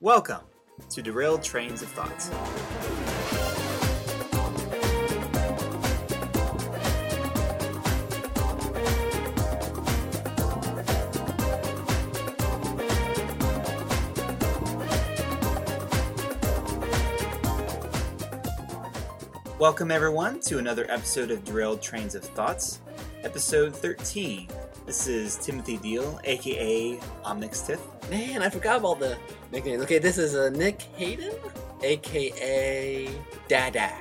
Welcome to Derailed Trains of Thoughts. Welcome, everyone, to another episode of Derailed Trains of Thoughts, episode 13. This is Timothy Deal, aka Omnix Man, I forgot about the nicknames. Okay, this is uh, Nick Hayden, aka Dada.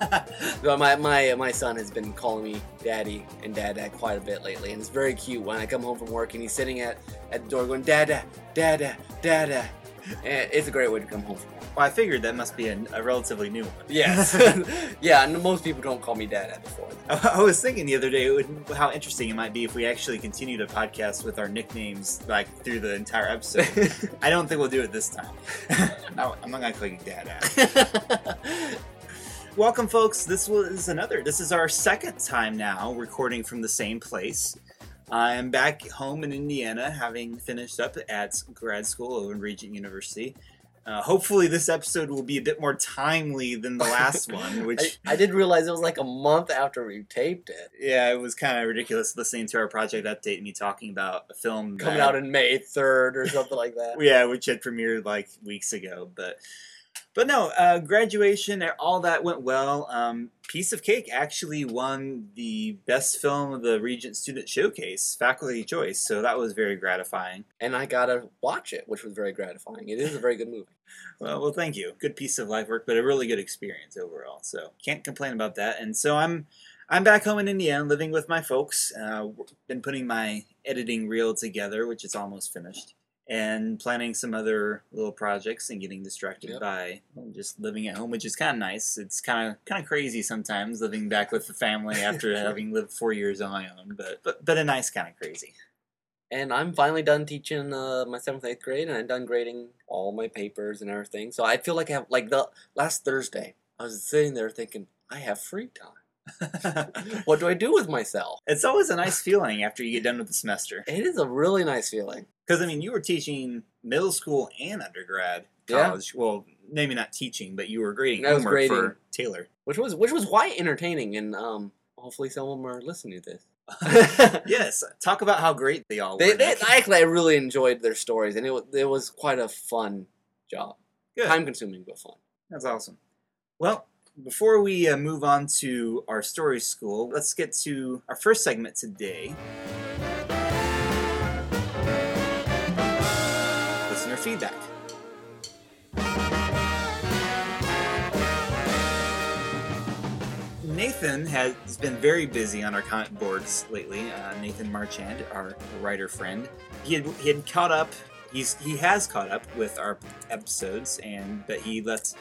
My, my my son has been calling me daddy and dada quite a bit lately, and it's very cute when I come home from work and he's sitting at, at the door going dada, dada, dada. And it's a great way to come home from. Well, I figured that must be a, a relatively new one. Yes. yeah, and most people don't call me dada before. I I was thinking the other day would, how interesting it might be if we actually continued a podcast with our nicknames like through the entire episode. I don't think we'll do it this time. no, I'm not gonna call you Dad. Welcome, folks. This was another. This is our second time now recording from the same place. I am back home in Indiana, having finished up at grad school over in Regent University. Uh, hopefully, this episode will be a bit more timely than the last one, which I, I didn't realize it was like a month after we taped it. Yeah, it was kind of ridiculous listening to our project update and me talking about a film Coming that- out in May 3rd or something like that. yeah, which had premiered like weeks ago. But but no, uh, graduation, all that went well. Um, Piece of Cake actually won the best film of the Regent Student Showcase, faculty choice. So that was very gratifying. and I got to watch it, which was very gratifying. It is a very good movie. Well, well, thank you. Good piece of life work, but a really good experience overall. So can't complain about that. And so I'm I'm back home in Indiana, living with my folks. Uh, been putting my editing reel together, which is almost finished, and planning some other little projects and getting distracted Yep. by just living at home, which is kind of nice. It's kind of kind of crazy sometimes living back with the family after having lived four years on my own, but but but a nice kind of crazy. And I'm finally done teaching uh, my seventh, eighth grade, and I'm done grading all my papers and everything. So I feel like I have, like the last Thursday, I was sitting there thinking, I have free time. What do I do with myself? it's always a nice feeling after you get done with the semester. It is a really nice feeling. Because I mean, you were teaching middle school and undergrad Yeah. college. Well, maybe not teaching, but you were grading I was homework for grading. Taylor. which was which was quite entertaining, and um, hopefully some of them are listening to this. yes, talk about how great they all were. they, actually I really enjoyed their stories, and it was it was quite a fun job, Good. time consuming but fun. That's awesome. Well, before we uh, move on to our story school, let's get to our first segment today. Listener feedback. Nathan has been very busy on our comment boards lately. Uh, Nathan Marchand, our writer friend, he had, he had caught up. He's he has caught up with our episodes, and but he left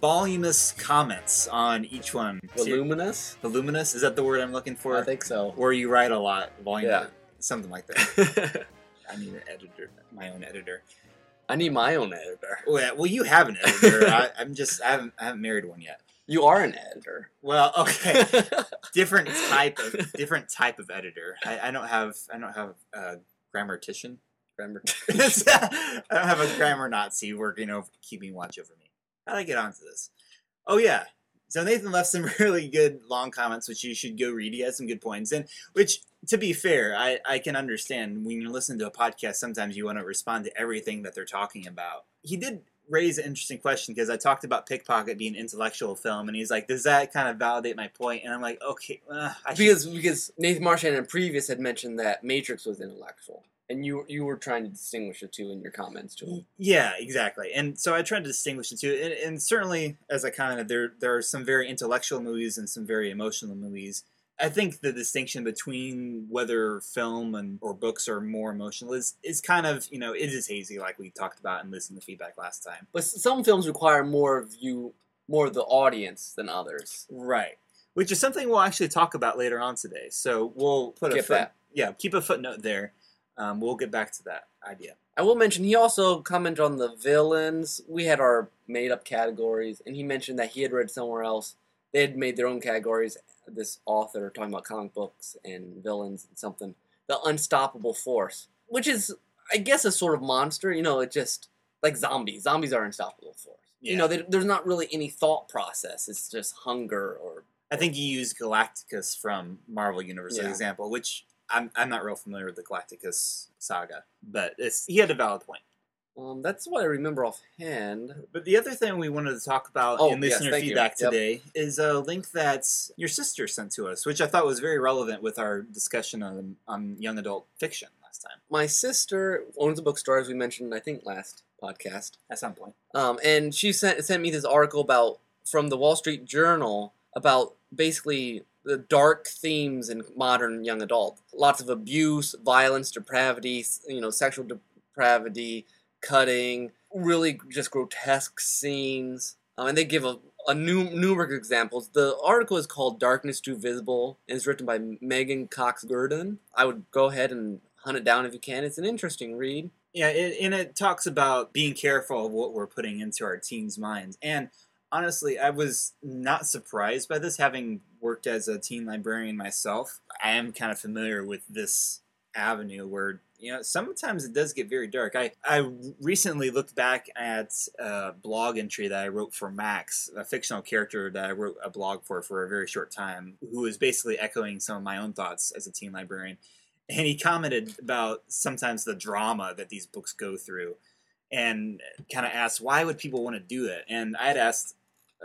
voluminous comments on each one. Voluminous, Voluminous is that the word I'm looking for? I think so. Where you write a lot, volume, Yeah. something like that. I need an editor, my own editor. I need my own editor. Well, yeah, well, you have an editor. I, I'm just I haven't I haven't married one yet. You are an editor. Well, okay. different type of different type of editor. I, I don't have I don't have a grammatician. Remember? I don't have a grammar Nazi working over keeping watch over me. How do I get onto this? Oh yeah. So Nathan left some really good long comments, which you should go read. He has some good points, and which, to be fair, I, I can understand when you listen to a podcast. Sometimes you want to respond to everything that they're talking about. He did raise an interesting question because I talked about Pickpocket being intellectual film, and he's like, "Does that kind of validate my point?" And I'm like, "Okay, uh, I should because because Nathan Marchand in previous had mentioned that Matrix was intellectual, and you you were trying to distinguish the two in your comments to him. Yeah, exactly. And so I tried to distinguish the two. And, and certainly, as I commented, there there are some very intellectual movies and some very emotional movies. I think the distinction between whether film and or books are more emotional is is kind of you know it is hazy, like we talked about and listened to feedback last time. But some films require more of you, more of the audience than others. Right. Which is something we'll actually talk about later on today. So we'll put a foot, yeah, keep a footnote there. Um, we'll get back to that idea. I will mention he also commented on the villains. We had our made up categories, and he mentioned that he had read somewhere else they had made their own categories. This author talking about comic books and villains and something, the unstoppable force, which is I guess a sort of monster. You know, it just like zombies. Zombies are unstoppable force. You know, they, there's not really any thought process. It's just hunger or I think you used Galacticus from Marvel Universe as an example, which I'm, I'm not real familiar with the Galacticus saga, but it's, he had a valid point. um, that's what I remember offhand. But the other thing we wanted to talk about Oh, in yes, listener you. feedback Yep. today is a link that your sister sent to us, which I thought was very relevant with our discussion on, on young adult fiction last time My sister owns a bookstore, as we mentioned, I think last podcast. at some point. Um, and she sent sent me this article about from the Wall Street Journal about basically the dark themes in modern young adult. Lots of abuse, violence, depravity, you know, sexual depravity, cutting, really just grotesque scenes. Um, and they give a, a new, numerous examples. The article is called "Darkness Too Visible" and it's written by Meghan Cox Gurdon. I would go ahead and hunt it down if you can. It's an interesting read. Yeah, it, and it talks about being careful of what we're putting into our teens' minds. And honestly, I was not surprised by this, having worked as a teen librarian myself. I am kind of familiar with this avenue where you know sometimes it does get very dark. I I recently looked back at a blog entry that I wrote for Max, a fictional character that I wrote a blog for for a very short time, who was basically echoing some of my own thoughts as a teen librarian and he commented about sometimes the drama that these books go through and kind of asked why would people want to do it and i had asked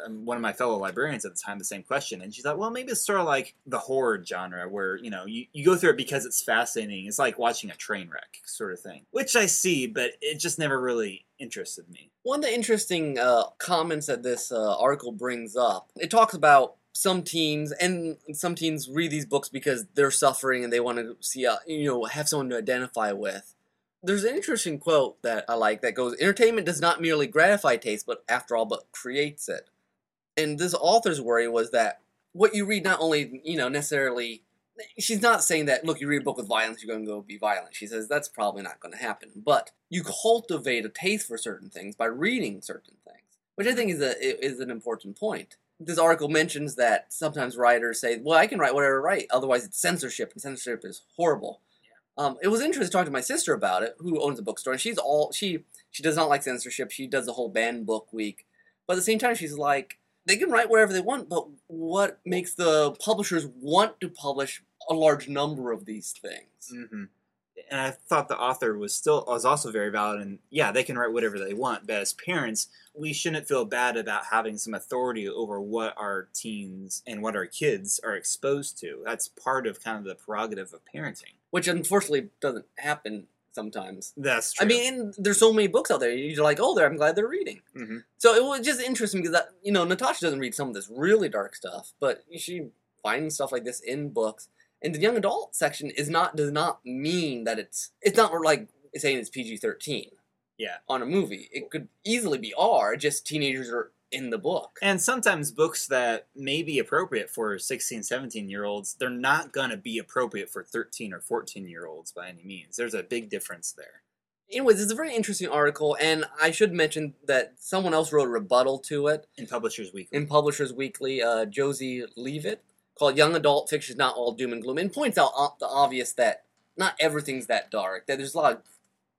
um, one of my fellow librarians at the time the same question and she thought well maybe it's sort of like the horror genre where you know you, you go through it because it's fascinating it's like watching a train wreck sort of thing which i see but it just never really interested me One of the interesting uh, comments that this uh, article brings up, it talks about some teens, and some teens read these books because they're suffering and they want to see, uh, you know, have someone to identify with. There's an interesting quote that I like that goes, "Entertainment does not merely gratify taste, but after all, but creates it." And this author's worry was that what you read not only, you know, necessarily. She's not saying that, look, you read a book with violence, you're going to go be violent. She says that's probably not going to happen. But you cultivate a taste for certain things by reading certain things, which I think is a is an important point. This article mentions that sometimes writers say, "Well, I can write whatever I write, otherwise it's censorship, and censorship is horrible." Um, it was interesting to talk to my sister about it, who owns a bookstore, and she's all she she does not like censorship. She does the whole banned book week, but at the same time, she's like, they can write whatever they want, but what makes the publishers want to publish a large number of these things? mm-hmm. and i thought the author was still was also very valid and yeah they can write whatever they want but as parents we shouldn't feel bad about having some authority over what our teens and what our kids are exposed to that's part of kind of the prerogative of parenting Which unfortunately doesn't happen sometimes. that's true I mean, there's so many books out there. You're like, oh, there. I'm glad they're reading. Mhm. So it was just interesting because that, you know, Natasha doesn't read some of this really dark stuff, but she finds stuff like this in books. And the young adult section is not does not mean that it's it's not like saying it's PG-13 yeah on a movie. It could easily be R. Just teenagers are in the book. and sometimes books that may be appropriate for 16 17 year olds they're not going to be appropriate for 13 or 14 year olds by any means there's a big difference there Anyways, it's a very interesting article, and I should mention that someone else wrote a rebuttal to it. in publishers weekly in Publishers Weekly, uh, Josie Leavitt, called Young Adult Fiction is Not All Doom and Gloom, and points out the obvious that not everything's that dark, that there's a lot of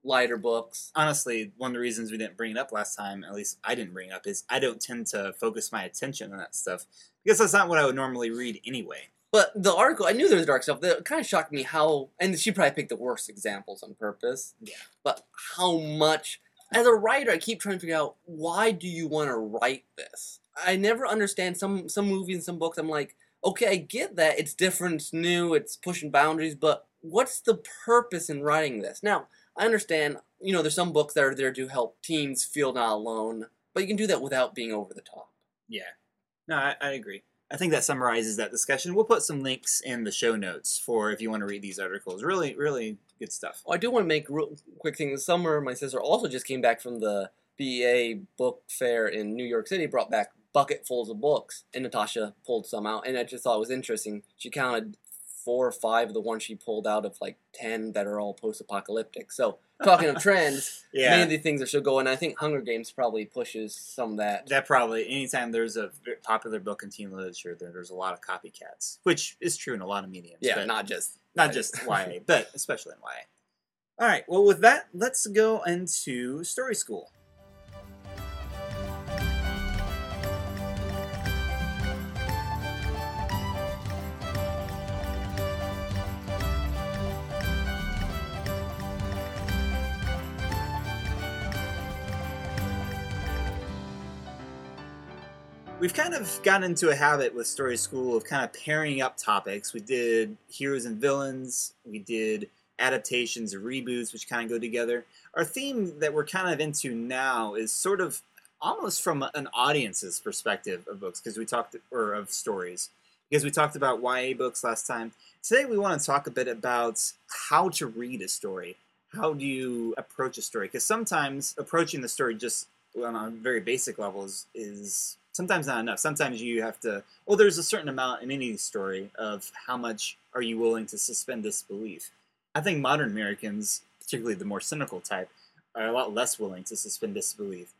lighter books. honestly, one of the reasons we didn't bring it up last time, at least I didn't bring it up, is I don't tend to focus my attention on that stuff because that's not what I would normally read anyway. But the article, I knew there was dark stuff. That kind of shocked me how, and she probably picked the worst examples on purpose. Yeah. But how much, as a writer, I keep trying to figure out why do you want to write this? I never understand some some movies and some books. I'm like, okay, I get that it's different, it's new, it's pushing boundaries, but what's the purpose in writing this? Now, I understand, you know, there's some books that are there to help teens feel not alone, but you can do that without being over the top. Yeah. No, I, I agree. I think that summarizes that discussion. We'll put some links in the show notes for if you want to read these articles. Really, really good stuff. Oh, I do want to make real quick thing. This summer, my sister also just came back from the BEA book fair in New York City, brought back bucketfuls of books, and Natasha pulled some out, and I just thought it was interesting. She counted four or five of the ones she pulled out of like ten that are all post-apocalyptic. So, talking of trends, Yeah. many of the things that should go, and I think Hunger Games probably pushes some of that. That probably anytime there's a popular book in teen literature, there, there's a lot of copycats, which is true in a lot of mediums. yeah, but not just not just YA, but especially in YA. All right. Well, with that, let's go into story school. We've kind of gotten into a habit with Story School of kind of pairing up topics. We did heroes and villains, we did adaptations reboots, which kind of go together. Our theme that we're kind of into now is sort of almost from an audience's perspective of books, because we talked, or of stories, because we talked about YA books last time. Today we want to talk a bit about how to read a story. How do you approach a story? Because sometimes approaching the story just on a very basic level is, is sometimes not enough. Sometimes you have to. Well, there's a certain amount in any story of how much are you willing to suspend disbelief. I think modern Americans, particularly the more cynical type, are a lot less willing to suspend disbelief.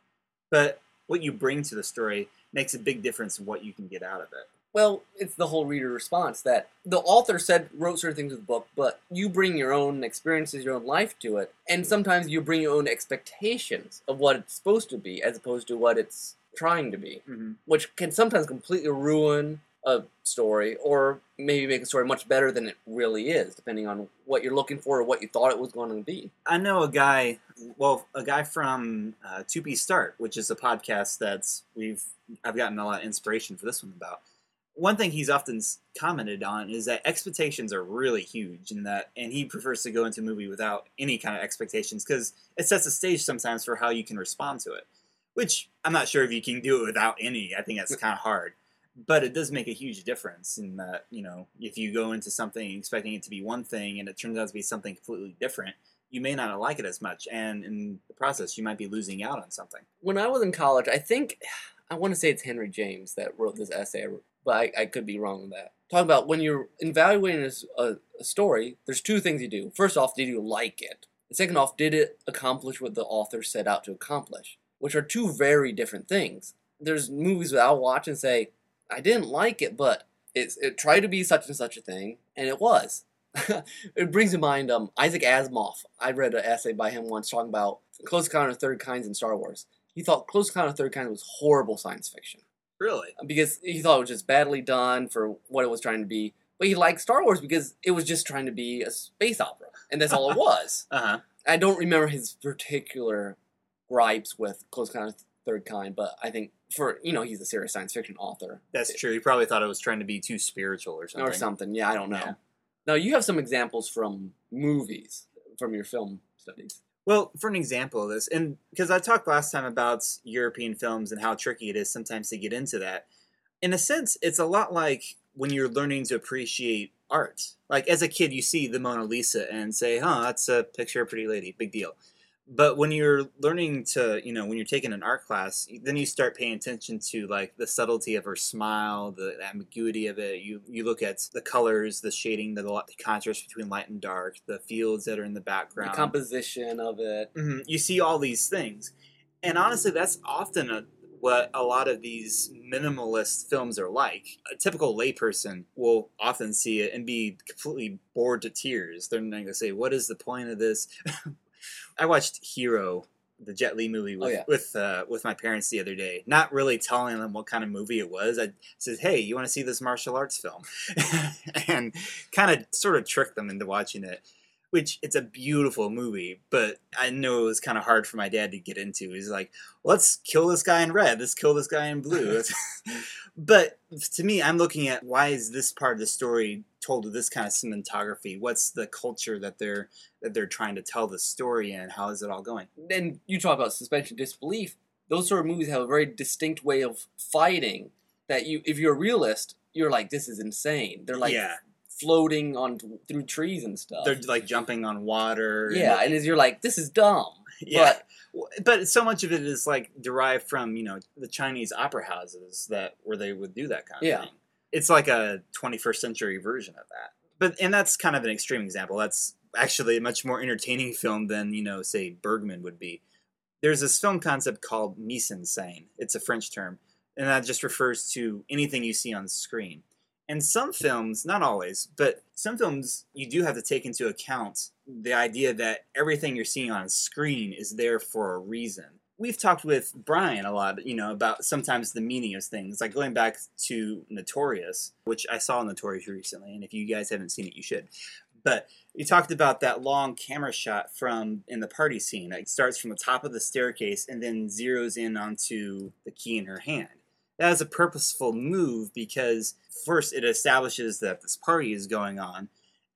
But what you bring to the story makes a big difference in what you can get out of it. Well, it's the whole reader response that the author said wrote certain things with the book, but you bring your own experiences, your own life to it, and sometimes you bring your own expectations of what it's supposed to be, as opposed to what it's trying to be, Mm-hmm. which can sometimes completely ruin a story or maybe make a story much better than it really is, depending on what you're looking for or what you thought it was going to be. I know a guy, well, a guy from uh, To Be Start, which is a podcast that's we've I've gotten a lot of inspiration for this one about. One thing he's often commented on is that expectations are really huge, and that and he prefers to go into a movie without any kind of expectations because it sets a stage sometimes for how you can respond to it. Which I'm not sure if you can do it without any. I think that's kind of hard, but it does make a huge difference in that you know if you go into something expecting it to be one thing and it turns out to be something completely different you may not like it as much, and in the process, you might be losing out on something. When I was in college, I think I want to say it's Henry James that wrote this essay, but I, I could be wrong with that. Talking about when you're evaluating a story, there's two things you do. First off, did you like it? And second off, did it accomplish what the author set out to accomplish? Which are two very different things. There's movies that I'll watch and say, I didn't like it, but it's, it tried to be such and such a thing, and it was. it brings to mind um, Isaac Asimov. I read an essay by him once talking about Close Encounter of Third Kinds in Star Wars. He thought Close Encounter of Third Kinds was horrible science fiction Really? because he thought it was just badly done for what it was trying to be. But he liked Star Wars because it was just trying to be a space opera, and that's all it was. Uh huh. I don't remember his particular gripes with Close Encounter of Third Kind, but I think for you know he's a serious science fiction author That's true. He probably thought it was trying to be too spiritual or something. or something. Yeah, I don't know. Yeah. Now you have some examples from movies from your film studies. Well, for an example of this, and because I talked last time about European films and how tricky it is sometimes to get into that, in a sense, it's a lot like when you're learning to appreciate art. Like as a kid, you see the Mona Lisa and say, huh, that's a picture of a pretty lady, big deal. But when you're learning to, you know, when you're taking an art class, then you start paying attention to like the subtlety of her smile, the ambiguity of it. You you look at the colors, the shading, the, the contrast between light and dark, the fields that are in the background The composition of it. hmm You see all these things, and honestly, that's often a, what a lot of these minimalist films are like. A typical layperson will often see it and be completely bored to tears. They're not going to say, "What is the point of this?" I watched Hero, the Jet Li movie, with yeah. with, uh, with my parents the other day. Not really telling them what kind of movie it was. I said, "Hey, you want to see this martial arts film?" and kind of sort of tricked them into watching it which it's a beautiful movie, but I know it was kind of hard for my dad to get into. He's like, let's kill this guy in red, let's kill this guy in blue. but to me, I'm looking at why is this part of the story told with this kind of cinematography? What's the culture that they're that they're trying to tell the story in? How is it all going? then you talk about suspension of disbelief. Those sort of movies have a very distinct way of fighting that you, if you're a realist, you're like, this is insane. They're like yeah, floating on through trees and stuff. they're like jumping on water. yeah, and as you're like, this is dumb. yeah. But but so much of it is like derived from you know the Chinese opera houses that where they would do that kind of Yeah. thing. It's like a 21st century version of that. But and that's kind of an extreme example. That's actually a much more entertaining film than you know say Bergman would be. There's this film concept called mise en scène. It's a French term, and that just refers to anything you see on screen. And some films, not always, but some films, you do have to take into account the idea that everything you're seeing on screen is there for a reason. We've talked with Brian a lot, you know, about sometimes the meaning of things. Like going back to Notorious, which I saw Notorious recently, and if you guys haven't seen it, you should. But you talked about that long camera shot from in the party scene. It starts from the top of the staircase and then zeroes in onto the key in her hand. That is a purposeful move because first it establishes that this party is going on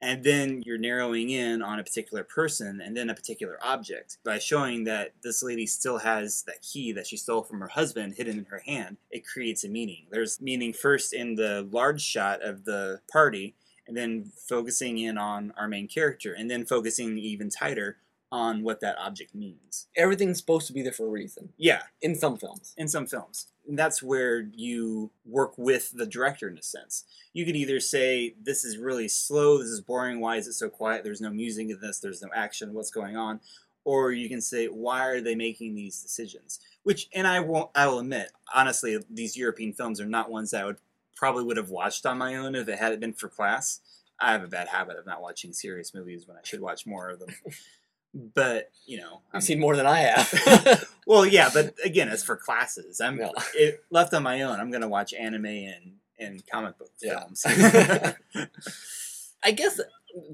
and then you're narrowing in on a particular person and then a particular object. By showing that this lady still has that key that she stole from her husband hidden in her hand it creates a meaning. There's meaning first in the large shot of the party and then focusing in on our main character and then focusing even tighter on what that object means. Everything's supposed to be there for a reason. Yeah. In some films. in some films. And that's where you work with the director in a sense. You could either say, This is really slow, this is boring, why is it so quiet? There's no music in this, there's no action, what's going on? Or you can say, Why are they making these decisions? Which and I won't I will admit, honestly, these European films are not ones that I would probably would have watched on my own if it hadn't been for class. I have a bad habit of not watching serious movies when I should watch more of them. but, you know, I've seen more than I have. well, yeah, but again, it's for classes. I'm No. it, left on my own. I'm gonna watch anime and and comic book Yeah. films. I guess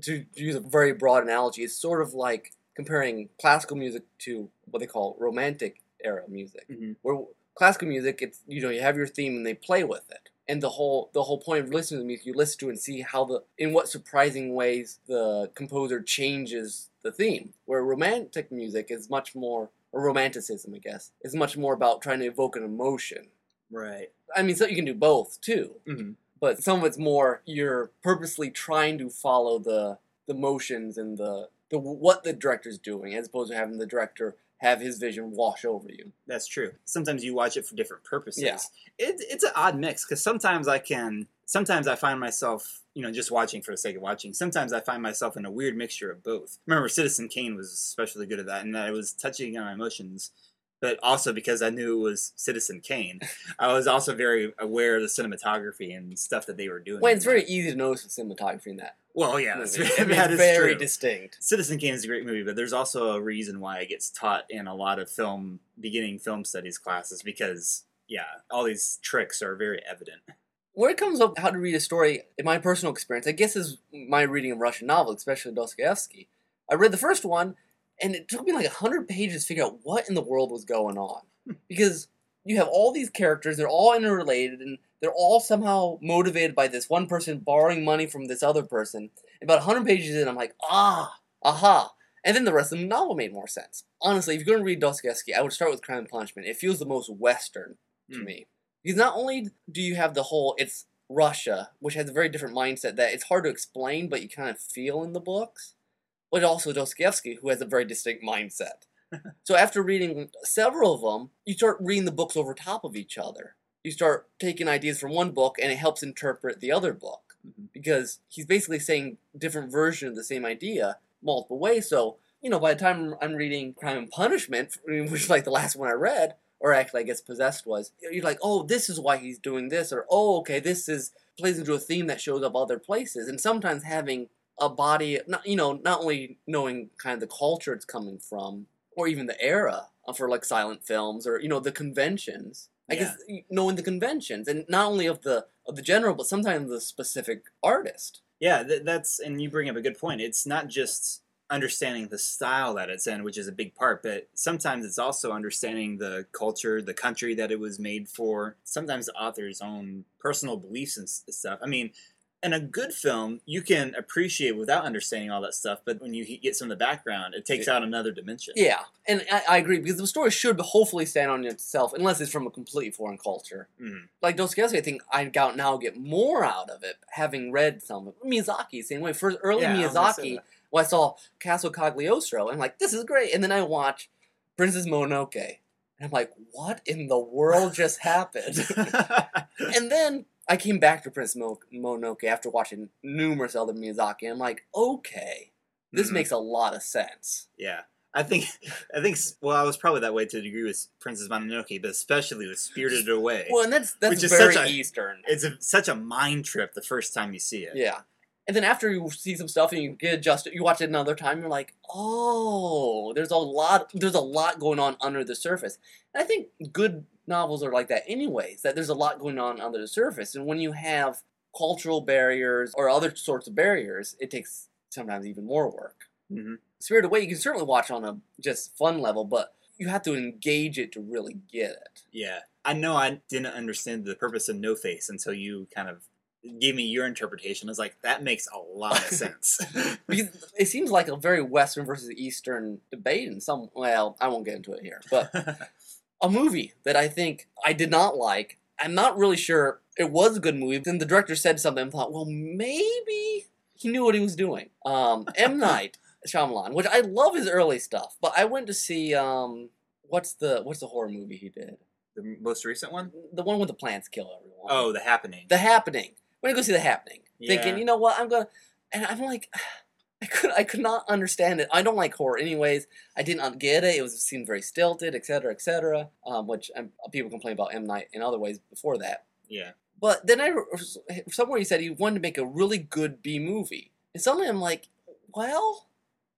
to use a very broad analogy, it's sort of like comparing classical music to what they call romantic era music. Mhm. Where classical music, it's you know you have your theme and they play with it, and the whole the whole point of listening to the music, you listen to and see how the in what surprising ways the composer changes the theme. Where romantic music is much more or romanticism, I guess, is much more about trying to evoke an emotion. right. I mean, so you can do both too hmm but some of it's more you're purposely trying to follow the the motions and the the what the director's doing as opposed to having the director have his vision wash over you. That's true. Sometimes you watch it for different purposes. Yeah. It, it's an odd mix because sometimes I can. Sometimes I find myself, you know, just watching for the sake of watching. Sometimes I find myself in a weird mixture of both. Remember, Citizen Kane was especially good at that, and that it was touching on my emotions. But also because I knew it was Citizen Kane, I was also very aware of the cinematography and stuff that they were doing. Well, it's very easy to notice the cinematography in that. well, yeah, that's. I mean, that very true. distinct. Citizen Kane is a great movie, but there's also a reason why it gets taught in a lot of film beginning film studies classes because yeah, all these tricks are very evident. Where it comes up how to read a story, in my personal experience, I guess is my reading of Russian novels, especially Dostoevsky. I read the first one, and it took me like hundred pages to figure out what in the world was going on, because you have all these characters, they're all interrelated, and they're all somehow motivated by this one person borrowing money from this other person. And about hundred pages in, I'm like, ah, aha. And then the rest of the novel made more sense. Honestly, if you're going to read Dostoevsky, I would start with Crime and Punishment. It feels the most Western to Hmm. me. Because not only do you have the whole, it's Russia, which has a very different mindset that it's hard to explain, but you kind of feel in the books, but also Dostoevsky, who has a very distinct mindset. so after reading several of them, you start reading the books over top of each other. You start taking ideas from one book, and it helps interpret the other book Mhm. because he's basically saying different version of the same idea multiple ways. So you know, by the time I'm reading Crime and Punishment, which is like the last one I read, or actually I guess Possessed was, you're like, oh, this is why he's doing this, or oh, okay, this is plays into a theme that shows up other places, and sometimes having a body, not you know, not only knowing kind of the culture it's coming from, or even the era uh, for like silent films, or you know, the conventions. I guess knowing the conventions, and not only of the of the general, but sometimes the specific artist. Yeah, th- that's and you bring up a good point. It's not just understanding the style that it's in, which is a big part, but sometimes it's also understanding the culture, the country that it was made for. Sometimes the author's own personal beliefs and stuff. I mean, in a good film, you can appreciate without understanding all that stuff, but when you get some of the background, it takes out another dimension. Yeah, and I, I agree because the story should hopefully stand on itself, unless it's from a completely foreign culture. Mhm. Like Dostoevsky, I think I got now get more out of it having read some of Miyazaki. Same way, first early Yeah, I Miyazaki, that. when I saw Castle Cagliostro, and I'm like, this is great, and then I watch Princess Mononoke, and I'm like, what in the world just happened? and then I came back to Princess Mo- Mononoke after watching numerous other Miyazaki, and I'm like, okay, this Mhm. makes a lot of sense. yeah. I think, I think. Well, I was probably that way to a degree with Princess Mononoke, but especially with Spirited Away. Well, and that's that's Which is very such a- Eastern. it's a, such a mind trip the first time you see it. Yeah. And then after you see some stuff and you get adjusted, you watch it another time, you're like, oh, there's a lot there's a lot going on under the surface. And I think good novels are like that anyways, that there's a lot going on under the surface. And when you have cultural barriers or other sorts of barriers, it takes sometimes even more work. Mhm. Spirited Away you can certainly watch on a just fun level, but you have to engage it to really get it. Yeah, I know I didn't understand the purpose of No Face until you kind of gave me your interpretation. I was like, that makes a lot of sense. Because it seems like a very Western versus Eastern debate in some. Well, I won't get into it here, but a movie that I think I did not like. I'm not really sure it was a good movie. Then the director said something. and thought, well, maybe he knew what he was doing. Um, M Night Shyamalan, which I love his early stuff, but I went to see um, what's the what's the horror movie he did? the most recent one? The one with the plants kill everyone. Oh, The Happening. The Happening. When I go see The Happening, thinking, you know what, I'm gonna, and I'm like, I could, I could not understand it. I don't like horror, anyways. I didn't get it. It was it seemed very stilted, etc., etc. Um, which um, people complain about M Night in other ways before that. Yeah. But then I somewhere he said he wanted to make a really good B movie, and suddenly I'm like, well,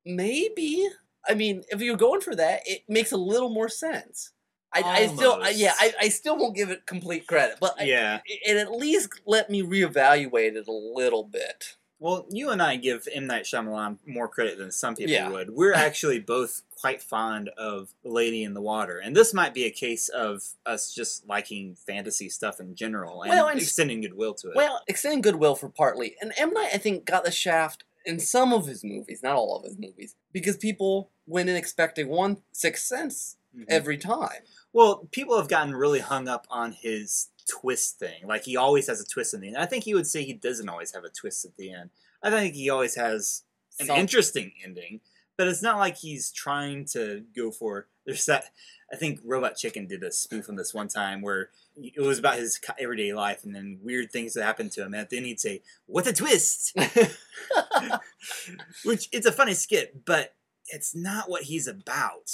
maybe. I mean, if you're going for that, it makes a little more sense. I, I still, I, yeah, I, I still won't give it complete credit, but I, Yeah. it at least let me reevaluate it a little bit. Well, you and I give M. Night Shyamalan more credit than some people Yeah. would. We're actually both quite fond of Lady in the Water. And this might be a case of us just liking fantasy stuff in general and Well, and- extending goodwill to it. Well, extending goodwill for partly, and M Night I think got the shaft in some of his movies, not all of his movies, because people went in expecting one Sixth Sense Mhm. every time. Well, people have gotten really hung up on his twist thing. Like he always has a twist in the end. I think he would say he doesn't always have a twist at the end. I think he always has an Some- interesting ending, but it's not like he's trying to go for. There's that. I think Robot Chicken did a spoof on this one time where it was about his everyday life and then weird things that happened to him. And then he'd say, "What a twist!" Which it's a funny skit, but it's not what he's about.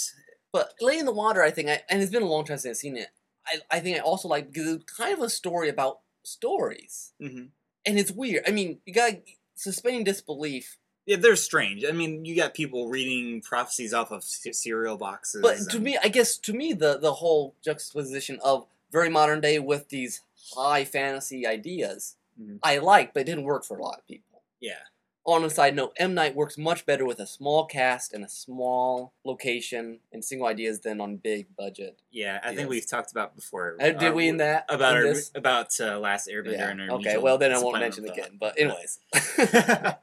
But Lady in the Water, I think, I, and it's been a long time since I've seen it. I, I think I also like because it's kind of a story about stories, hmm and it's weird. I mean, you got suspending disbelief, Yeah, they're strange. I mean, you got people reading prophecies off of cereal boxes. but to and- me, I guess to me, the the whole juxtaposition of very modern day with these high fantasy ideas, Mhm. I like, but it didn't work for a lot of people. yeah, On a side note, M Night works much better with a small cast and a small location and single ideas than on big budget. yeah. I think we've talked about before. Uh, did our- we in that about in our this? about uh, last Airbender Yeah. and our Okay. Well, then I won't mention it again. But anyways, it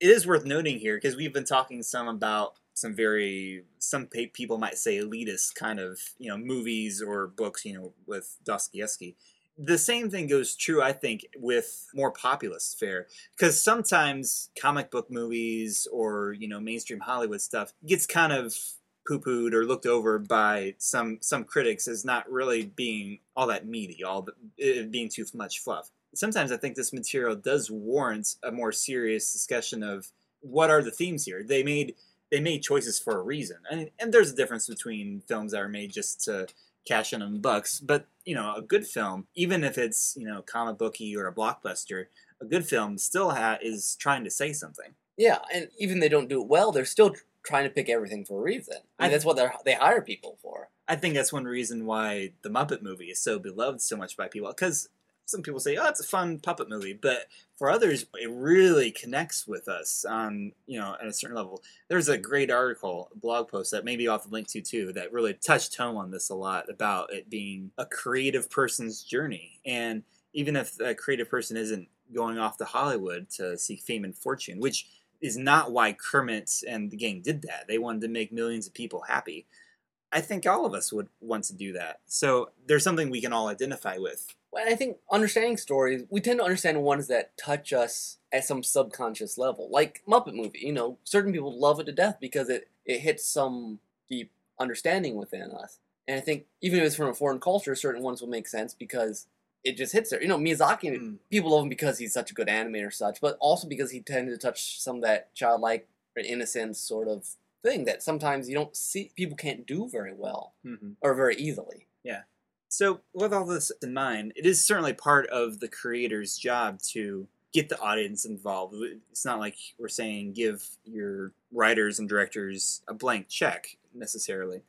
is worth noting here because we've been talking some about some very some people might say elitist kind of you know movies or books you know with Dostoevsky. The same thing goes true, I think, with more populist fare because sometimes comic book movies or you know mainstream Hollywood stuff gets kind of poo-pooed or looked over by some some critics as not really being all that meaty, all the, being too much fluff sometimes I think this material does warrant a more serious discussion of what are the themes here. They made they made choices for a reason, and and there's a difference between films that are made just to cash in on bucks, but you know a good film, even if it's you know comic booky or a blockbuster, a good film still ha- is trying to say something. yeah, and even they don't do it well, they're still trying to pick everything for a reason. I mean, I- that's what they they hire people for. I think that's one reason why the Muppet movie is so beloved so much by people because some people say, "Oh, it's a fun puppet movie," but for others, it really connects with us on you know at a certain level. There's a great article, blog post that maybe have to link to too that really touched home on this a lot about it being a creative person's journey, and even if a creative person isn't going off to Hollywood to seek fame and fortune, which is not why Kermit and the gang did that. They wanted to make millions of people happy. I think all of us would want to do that. So there's something we can all identify with. I think understanding stories, we tend to understand ones that touch us at some subconscious level, like Muppet Movie. You know, certain people love it to death because it it hits some deep understanding within us. And I think even if it's from a foreign culture, certain ones will make sense because it just hits there. You know, Miyazaki, Mm. people love him because he's such a good animator, such, but also because he tended to touch some of that childlike or innocent sort of thing that sometimes you don't see people can't do very well Mm-hmm. or very easily. So, with all this in mind, it is certainly part of the creator's job to get the audience involved. It's not like we're saying give your writers and directors a blank check necessarily.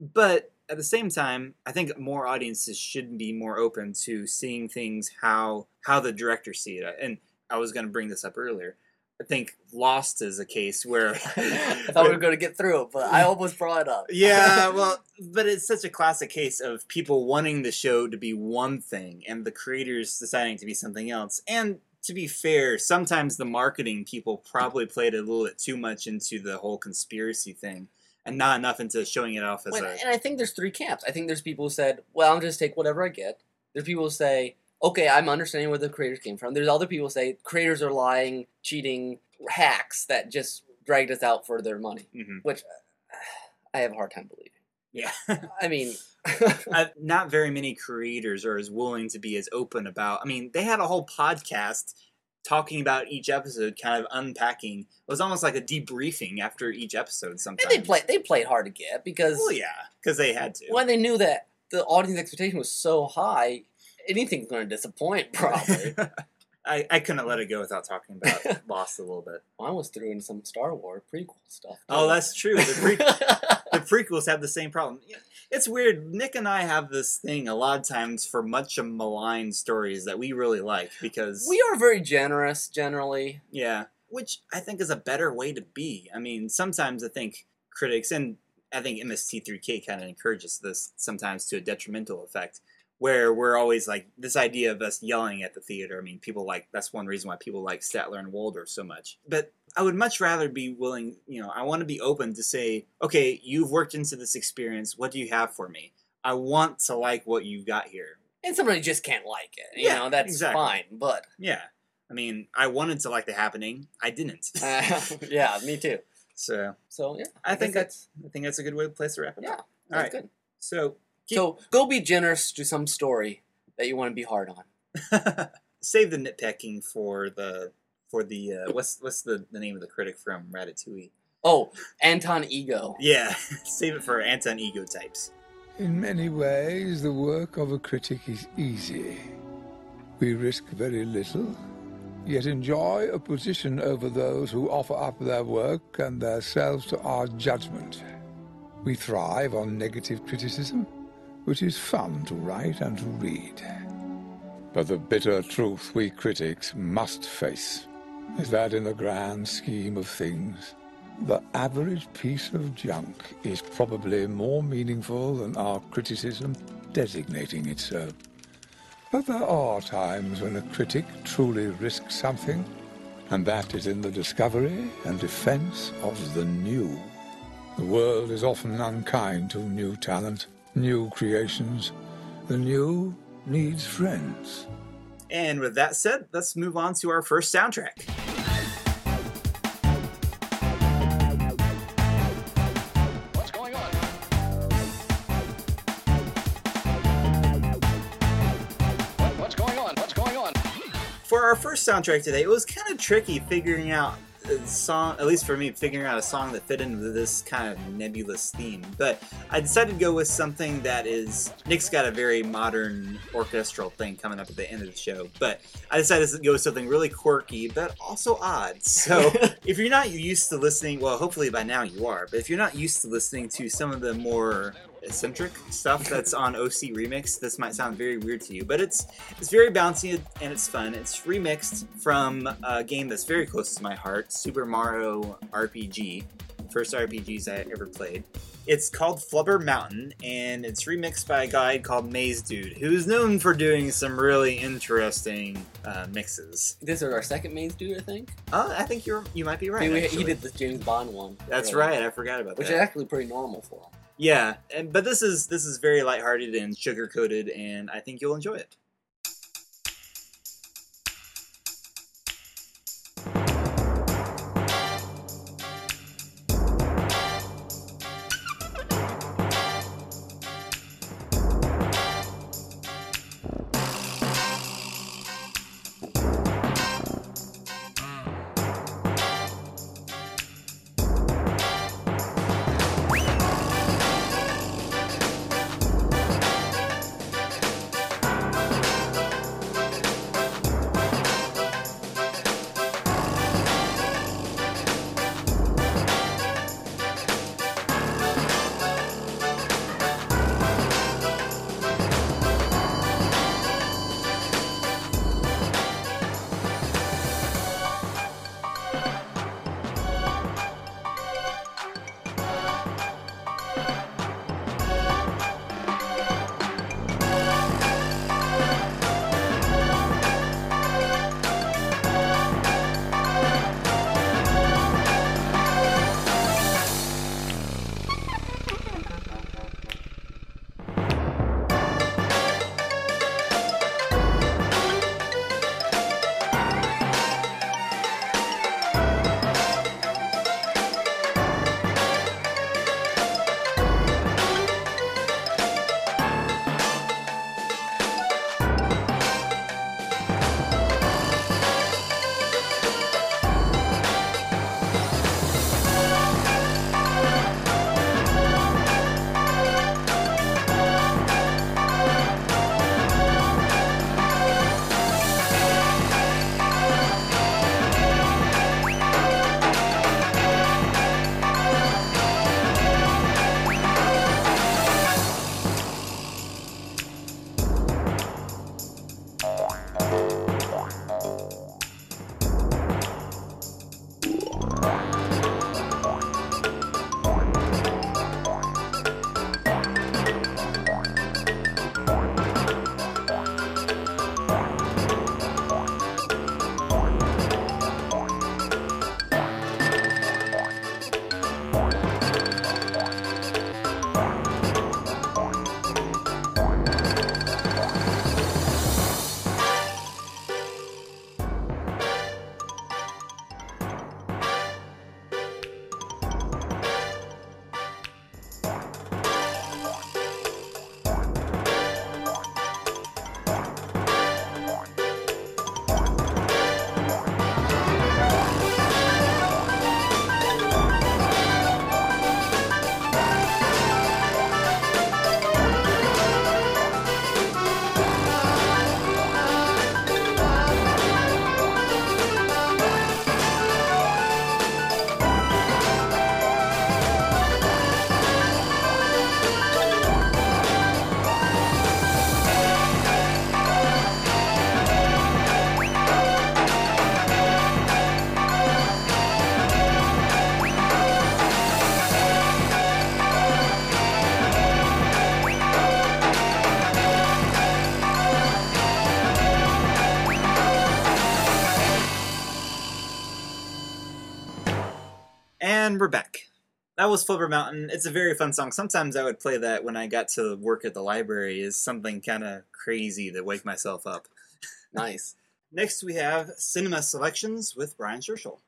But at the same time, I think more audiences should be more open to seeing things how how the directors see it. And I was going to bring this up earlier. I think Lost is a case where I thought we were going to get through it, but I almost brought it up. yeah, well, but it's such a classic case of people wanting the show to be one thing and the creators deciding to be something else. And to be fair, sometimes the marketing people probably played a little bit too much into the whole conspiracy thing and not enough into showing it off as Wait, a. and I think there's three camps. I think there's people who said, "Well, I'm just take whatever I get." There's people who say, "Okay, I'm understanding where the creators came from." There's other people say creators are lying, cheating, hacks that just dragged us out for their money, Mhm. which uh, I have a hard time believing. Yeah. I mean, uh, not very many creators are as willing to be as open about. I mean, they had a whole podcast talking about each episode, kind of unpacking. It was almost like a debriefing after each episode. Sometimes and they played they played hard to get because Well, yeah, because they had to. when they knew that the audience expectation was so high, anything's going to disappoint. Probably. I, I couldn't let it go without talking about Lost a little bit. I was threw in some Star Wars prequel stuff. Oh, that's true. The, pre- the prequels have the same problem. It's weird. Nick and I have this thing a lot of times for much of maligned stories that we really like because we are very generous generally. Yeah, which I think is a better way to be. I mean, sometimes I think critics, and I think MST3K kind of encourages this sometimes to a detrimental effect, where we're always like this idea of us yelling at the theater. I mean, people like that's one reason why people like Statler and Waldorf so much. But I would much rather be willing, you know, I want to be open to say, okay, you've worked into this experience. What do you have for me? I want to like what you've got here. And somebody just can't like it. You Yeah, know, that's exactly. fine. But Yeah. I mean, I wanted to like the happening. I didn't. uh, yeah, me too. so So yeah, I, guess think that's I think that's a good way to place to wrap it yeah, up. All that's right. good. So So go be generous to some story that you want to be hard on. save the nitpicking for the for the uh, what's what's the, the name of the critic from Ratatouille? Oh, Anton Ego. Yeah, save it for Anton ego types. In many ways, the work of a critic is easy. We risk very little, yet enjoy a position over those who offer up their work and their selves to our judgment. We thrive on negative criticism, which is fun to write and to read. But the bitter truth we critics must face is that in the grand scheme of things, the average piece of junk is probably more meaningful than our criticism designating it so. But there are times when a critic truly risks something, and that is in the discovery and defense of the new. The world is often unkind to new talent, new creations. The new needs friends. And with that said, let's move on to our first soundtrack. What's going on? What, what's going on? What's going on? For our first soundtrack today, it was kind of tricky figuring out a song, at least for me, figuring out a song that fit into this kind of nebulous theme. But I decided to go with something that is. Nick's got a very modern orchestral thing coming up at the end of the show, but I decided to go with something really quirky, but also odd. So if you're not used to listening, well, hopefully by now you are, but if you're not used to listening to some of the more eccentric stuff that's on OC Remix, this might sound very weird to you, but it's it's very bouncy and it's fun. It's remixed from a game that's very close to my heart, Super Mario RPG. First RPGs I ever played. It's called Flubber Mountain, and it's remixed by a guy called Mazedude, who's known for doing some really interesting uh, mixes. This is our second Mazedude, I think. Oh, I think you're you might be I right. mean, we, he did the James Bond one. That's right. I forgot about that. Which is actually pretty normal for him. Yeah, and but this is this is very lighthearted and sugar coated, and I think you'll enjoy it. Was Flipper Mountain. It's a very fun song. Sometimes I would play that when I got to work at the library is something kind of crazy to wake myself up. Nice. Next we have Cinema Selections with Brian Scherschel.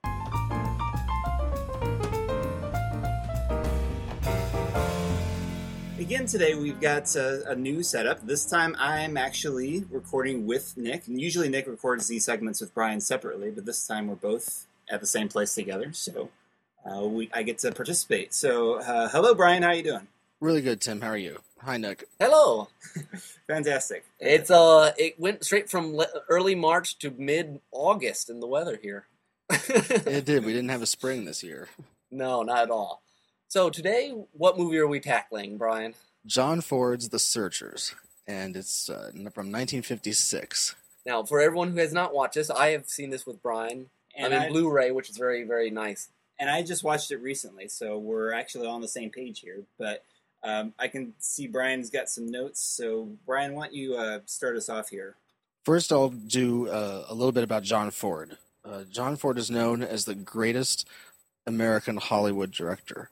Again, today we've got a, a new setup. This time I'm actually recording with Nick. And usually Nick records these segments with Brian separately, but this time we're both at the same place together. So uh, we, I get to participate. So, uh, hello, Brian. How are you doing? Really good, Tim. How are you? Hi, Nick. Hello. Fantastic. It's uh, it went straight from le- early March to mid August in the weather here. It did. We didn't have a spring this year. no, not at all. So today, what movie are we tackling, Brian? John Ford's The Searchers, and it's uh, from 1956. Now, for everyone who has not watched this, I have seen this with Brian. And I'm I, in Blu-ray, which is very, very nice. And I just watched it recently, so we're actually on the same page here. But um, I can see Brian's got some notes. So, Brian, why don't you uh, start us off here? First, I'll do uh, a little bit about John Ford. Uh, John Ford is known as the greatest American Hollywood director.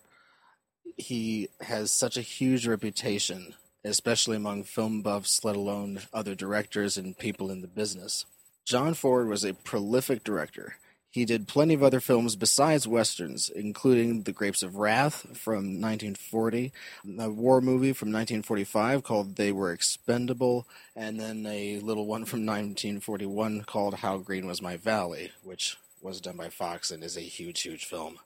He has such a huge reputation, especially among film buffs, let alone other directors and people in the business. John Ford was a prolific director. He did plenty of other films besides westerns, including The Grapes of Wrath from 1940, a war movie from 1945 called They Were Expendable, and then a little one from 1941 called How Green Was My Valley, which was done by Fox and is a huge, huge film.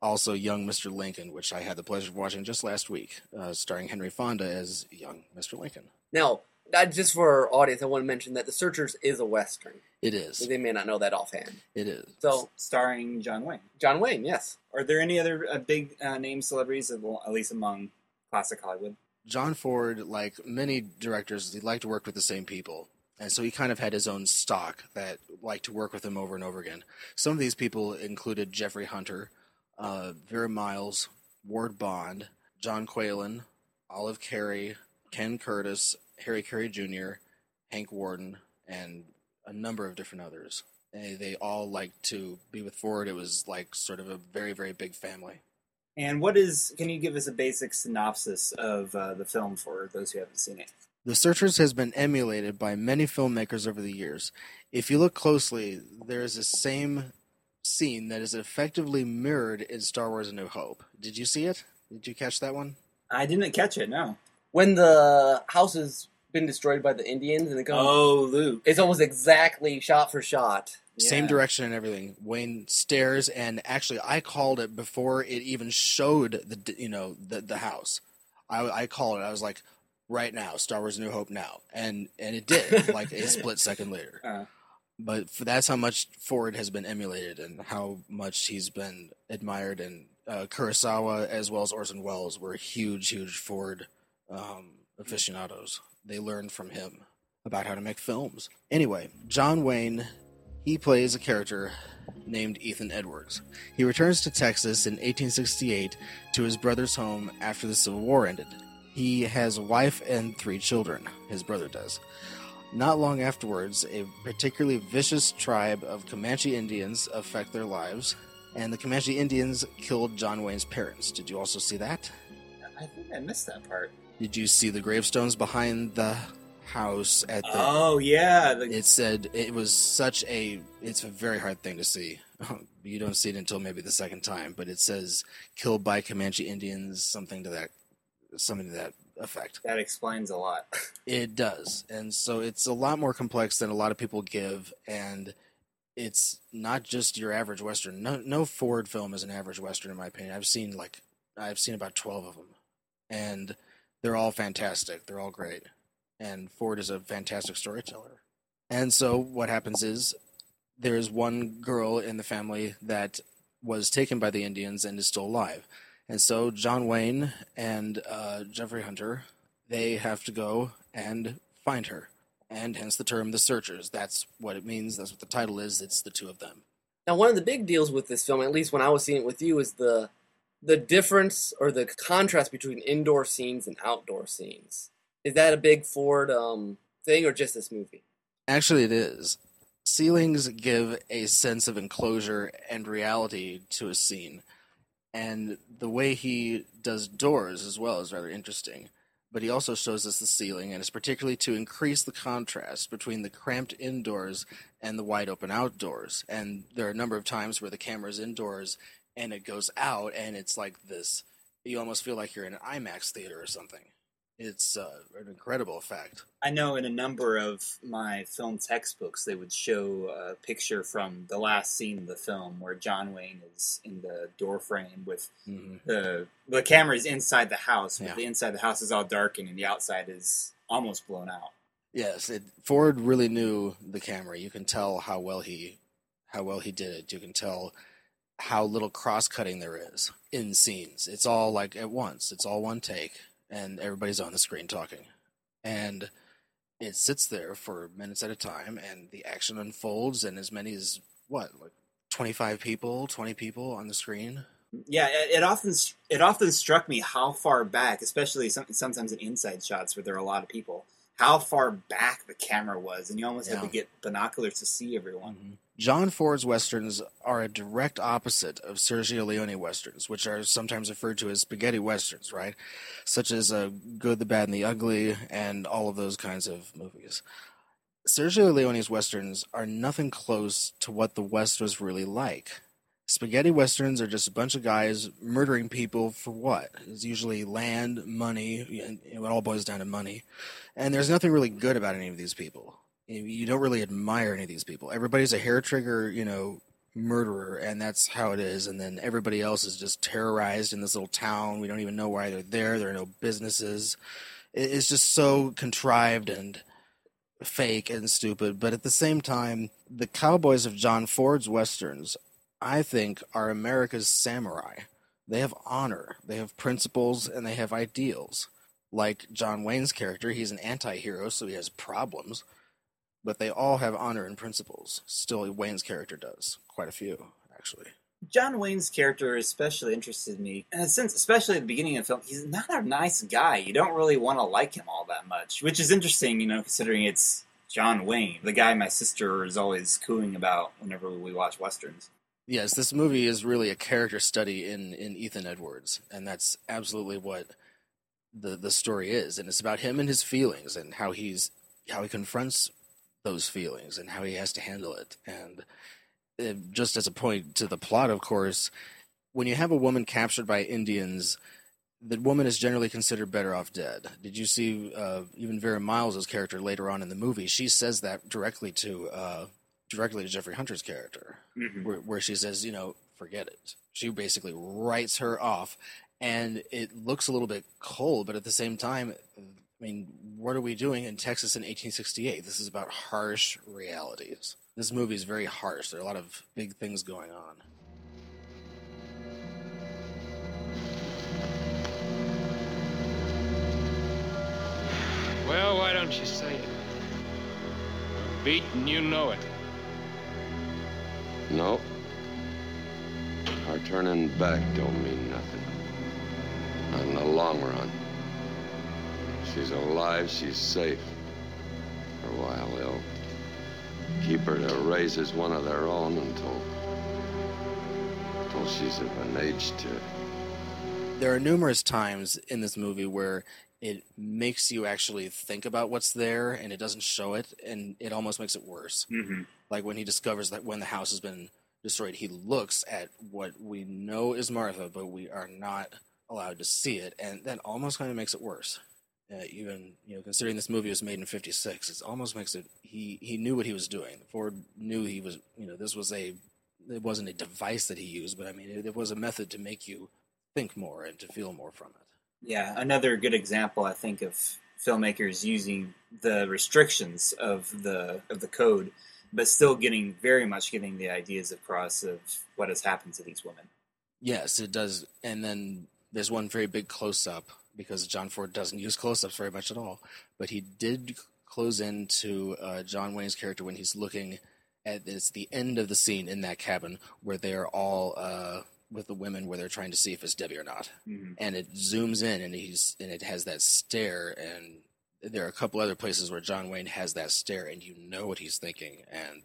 Also, Young Mr. Lincoln, which I had the pleasure of watching just last week, uh, starring Henry Fonda as young Mr. Lincoln. Now, uh, just for our audience, I want to mention that The Searchers is a western. It is. They may not know that offhand. It is. So, starring John Wayne. John Wayne, yes. Are there any other uh, big uh, name celebrities, of- at least among classic Hollywood? John Ford, like many directors, he liked to work with the same people. And so he kind of had his own stock that liked to work with him over and over again. Some of these people included Jeffrey Hunter, uh, Vera Miles, Ward Bond, John Qualen, Olive Carey, Ken Curtis, Harry Carey Jr., Hank Worden, and a number of different others. They, they all liked to be with Ford. It was like sort of a very, very big family. And what is? Can you give us a basic synopsis of uh, the film for those who haven't seen it? The Searchers has been emulated by many filmmakers over the years. If you look closely, there is the same scene that is effectively mirrored in Star Wars A New Hope. Did you see it? Did you catch that one? I didn't catch it. No. When the house has been destroyed by the Indians and it comes, Oh, Luke. it's almost exactly shot for shot. Same Yeah. direction and everything. Wayne stares, and actually, I called it before it even showed the you know the the house. I I called it. I was like, right now, Star Wars: New Hope now, and and it did like a split second later. Uh, but for, that's how much Ford has been emulated and how much he's been admired. And uh, Kurosawa, as well as Orson Welles, were huge, huge Ford um, aficionados. They learned from him about how to make films. Anyway, John Wayne, he plays a character named Ethan Edwards. He returns to Texas in 1868 to his brother's home after the Civil War ended. He has a wife and three children, his brother does. Not long afterwards, a particularly vicious tribe of Comanche Indians affect their lives, and the Comanche Indians killed John Wayne's parents. Did you also see that? I think I missed that part. Did you see the gravestones behind the house at the Oh yeah, the, it said it was such a it's a very hard thing to see. You don't see it until maybe the second time but it says killed by comanche indians something to that something to that effect. That explains a lot. it does. And so it's a lot more complex than a lot of people give and it's not just your average western. No no ford film is an average western in my opinion. I've seen like i've seen about 12 of them. And they're all fantastic they're all great and Ford is a fantastic storyteller. And so what happens is there's one girl in the family that was taken by the Indians and is still alive. And so John Wayne and uh, Jeffrey Hunter, they have to go and find her. And hence the term the searchers. That's what it means. That's what the title is. It's the two of them. Now, one of the big deals with this film, at least when I was seeing it with you, is the the difference or the contrast between indoor scenes and outdoor scenes. Is that a big Ford um, thing, or just this movie? Actually, it is. Ceilings give a sense of enclosure and reality to a scene. And the way he does doors as well is rather interesting. But he also shows us the ceiling, and it's particularly to increase the contrast between the cramped indoors and the wide open outdoors. And there are a number of times where the camera's indoors and it goes out, and it's like this. You almost feel like you're in an IMAX theater or something. It's uh, an incredible effect. I know in a number of my film textbooks, they would show a picture from the last scene of the film where John Wayne is in the door frame with hmm the the camera is inside the house, but Yeah. the inside of the house is all darkened and the outside is almost blown out. Yes, it, Ford really knew the camera. You can tell how well he how well he did it. You can tell how little cross cutting there is in scenes. It's all like at once. It's all one take, and everybody's on the screen talking, and it sits there for minutes at a time, and the action unfolds, and as many as what like twenty five people, twenty people on the screen. Yeah, it, it often it often struck me how far back, especially some, sometimes in inside shots where there are a lot of people, how far back the camera was, and you almost had to get binoculars to see everyone. Mm-hmm. John Ford's westerns are a direct opposite of Sergio Leone westerns, which are sometimes referred to as spaghetti westerns, right? Such as uh, Good, the Bad, and the Ugly, and all of those kinds of movies. Sergio Leone's westerns are nothing close to what the West was really like. Spaghetti westerns are just a bunch of guys murdering people for what? It's usually land, money, it all boils down to money. And there's nothing really good about any of these people. You don't really admire any of these people. Everybody's a hair trigger, you know, murderer, and that's how it is. And then everybody else is just terrorized in this little town. We don't even know why they're there. There are no businesses. It's just so contrived and fake and stupid. But at the same time, the cowboys of John Ford's westerns, I think, are America's samurai. They have honor, they have principles, and they have ideals. Like John Wayne's character, he's an anti hero, so he has problems but they all have honor and principles. Still, Wayne's character does quite a few, actually. John Wayne's character especially interested me, and since especially at the beginning of the film, he's not a nice guy. You don't really want to like him all that much, which is interesting, you know, considering it's John Wayne, the guy my sister is always cooing about whenever we watch westerns. Yes, this movie is really a character study in in Ethan Edwards, and that's absolutely what the the story is. And it's about him and his feelings and how he's how he confronts those feelings and how he has to handle it. And uh, just as a point to the plot, of course, when you have a woman captured by Indians, the woman is generally considered better off dead. Did you see uh, even Vera Miles' character later on in the movie? She says that directly to uh, directly to Jeffrey Hunter's character, Mhm. where, where she says, you know, forget it. She basically writes her off, and it looks a little bit cold, but at the same time, I mean, what are we doing in Texas in 1868? This is about harsh realities. This movie is very harsh. There are a lot of big things going on. Well, why don't you say it? We're beaten, you know it. No. Our turning back don't mean nothing. Not in the long run. She's alive, she's safe. For a while, they'll keep her to raise as one of their own until. until she's of an age to. There are numerous times in this movie where it makes you actually think about what's there and it doesn't show it and it almost makes it worse. Mm-hmm. Like when he discovers that when the house has been destroyed, he looks at what we know is Martha, but we are not allowed to see it, and that almost kind of makes it worse. Uh, even you know, considering this movie was made in '56, it almost makes it. He he knew what he was doing. Ford knew he was. You know, this was a. It wasn't a device that he used, but I mean, it, it was a method to make you think more and to feel more from it. Yeah, another good example, I think, of filmmakers using the restrictions of the of the code, but still getting very much getting the ideas across of what has happened to these women. Yes, it does. And then there's one very big close up because John Ford doesn't use close ups very much at all. But he did close into uh, John Wayne's character when he's looking at it's the end of the scene in that cabin where they are all uh, with the women where they're trying to see if it's Debbie or not. Mhm. And it zooms in and he's and it has that stare and there are a couple other places where John Wayne has that stare and you know what he's thinking and